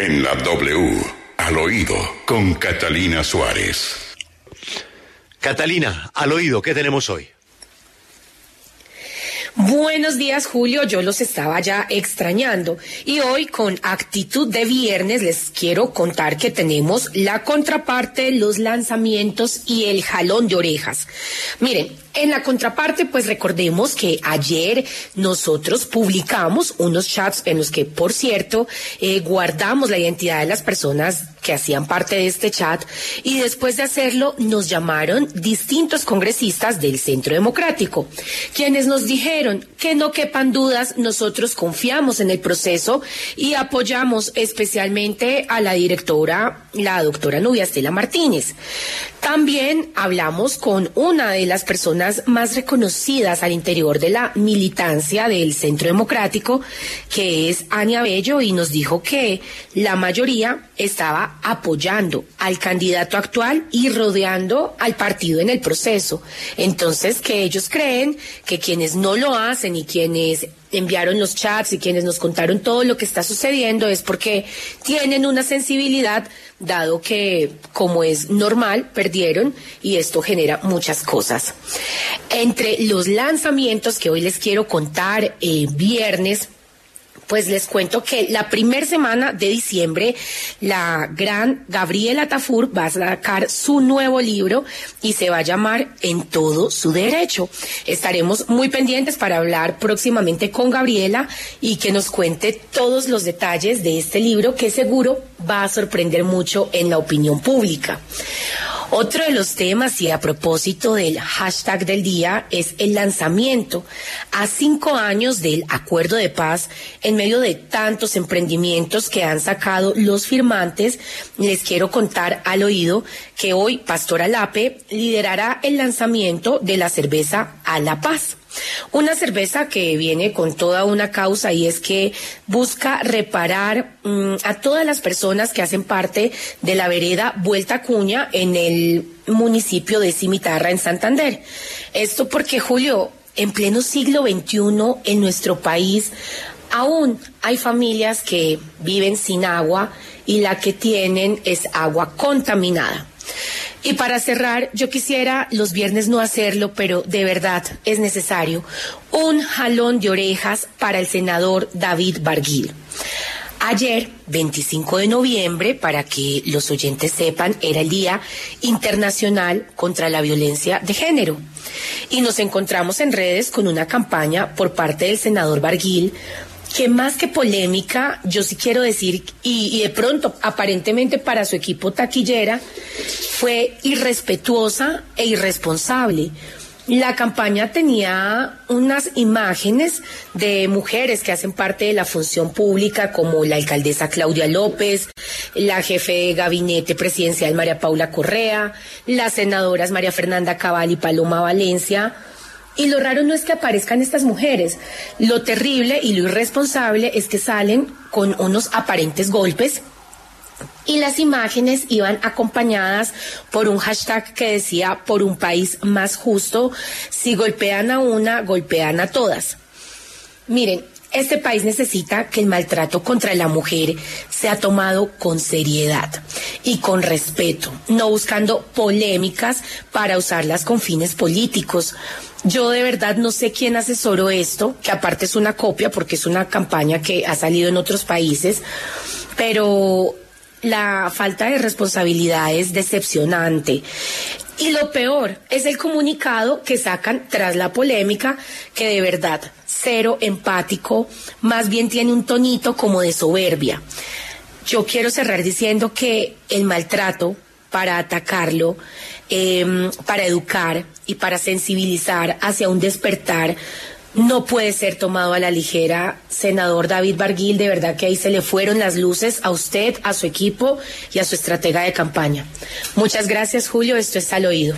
En la W, al oído, con Catalina Suárez. Catalina, al oído, ¿qué tenemos hoy? Buenos días, Julio. Yo los estaba ya extrañando. Y hoy, con actitud de viernes, les quiero contar que tenemos la contraparte, los lanzamientos y el jalón de orejas. Miren, en la contraparte, pues recordemos que ayer nosotros publicamos unos chats en los que, por cierto, eh, guardamos la identidad de las personas que hacían parte de este chat y después de hacerlo nos llamaron distintos congresistas del Centro Democrático, quienes nos dijeron que no quepan dudas, nosotros confiamos en el proceso y apoyamos especialmente a la directora, la doctora Nubia Estela Martínez. También hablamos con una de las personas más reconocidas al interior de la militancia del Centro Democrático, que es Ania Bello, y nos dijo que la mayoría estaba apoyando al candidato actual y rodeando al partido en el proceso. Entonces, que ellos creen que quienes no lo hacen y quienes enviaron los chats y quienes nos contaron todo lo que está sucediendo es porque tienen una sensibilidad, dado que, como es normal, perdieron y esto genera muchas cosas. Entre los lanzamientos que hoy les quiero contar, eh, viernes, pues les cuento que la primera semana de diciembre, la gran Gabriela Tafur va a sacar su nuevo libro y se va a llamar En todo su derecho. Estaremos muy pendientes para hablar próximamente con Gabriela y que nos cuente todos los detalles de este libro que seguro va a sorprender mucho en la opinión pública. Otro de los temas y a propósito del hashtag del día es el lanzamiento a cinco años del acuerdo de paz en medio de tantos emprendimientos que han sacado los firmantes. Les quiero contar al oído que hoy Pastor Alape liderará el lanzamiento de la cerveza a la paz. Una cerveza que viene con toda una causa y es que busca reparar mm, a todas las personas que hacen parte de la vereda Vuelta Cuña en el municipio de Cimitarra en Santander. Esto porque, Julio, en pleno siglo XXI en nuestro país aún hay familias que viven sin agua y la que tienen es agua contaminada. Y para cerrar, yo quisiera los viernes no hacerlo, pero de verdad es necesario un jalón de orejas para el senador David Barguil. Ayer, 25 de noviembre, para que los oyentes sepan, era el Día Internacional contra la Violencia de Género. Y nos encontramos en redes con una campaña por parte del senador Barguil que más que polémica, yo sí quiero decir, y, de pronto, aparentemente para su equipo taquillera, fue irrespetuosa e irresponsable. La campaña tenía unas imágenes de mujeres que hacen parte de la función pública, como la alcaldesa Claudia López, la jefe de gabinete presidencial María Paula Correa, las senadoras María Fernanda Cabal y Paloma Valencia, y lo raro no es que aparezcan estas mujeres. Lo terrible y lo irresponsable es que salen con unos aparentes golpes y las imágenes iban acompañadas por un hashtag que decía por un país más justo, si golpean a una, golpean a todas. Miren, este país necesita que el maltrato contra la mujer sea tomado con seriedad y con respeto, no buscando polémicas para usarlas con fines políticos. Yo de verdad no sé quién asesoró esto, que aparte es una copia porque es una campaña que ha salido en otros países, pero la falta de responsabilidad es decepcionante. Y lo peor es el comunicado que sacan tras la polémica, que de verdad, cero empático, más bien tiene un tonito como de soberbia. Yo quiero cerrar diciendo que el maltrato, para atacarlo, em, para educar y para sensibilizar hacia un despertar, no puede ser tomado a la ligera. Senador David Barguil, de verdad que ahí se le fueron las luces a usted, a su equipo y a su estratega de campaña. Muchas gracias, Julio. Esto es al oído.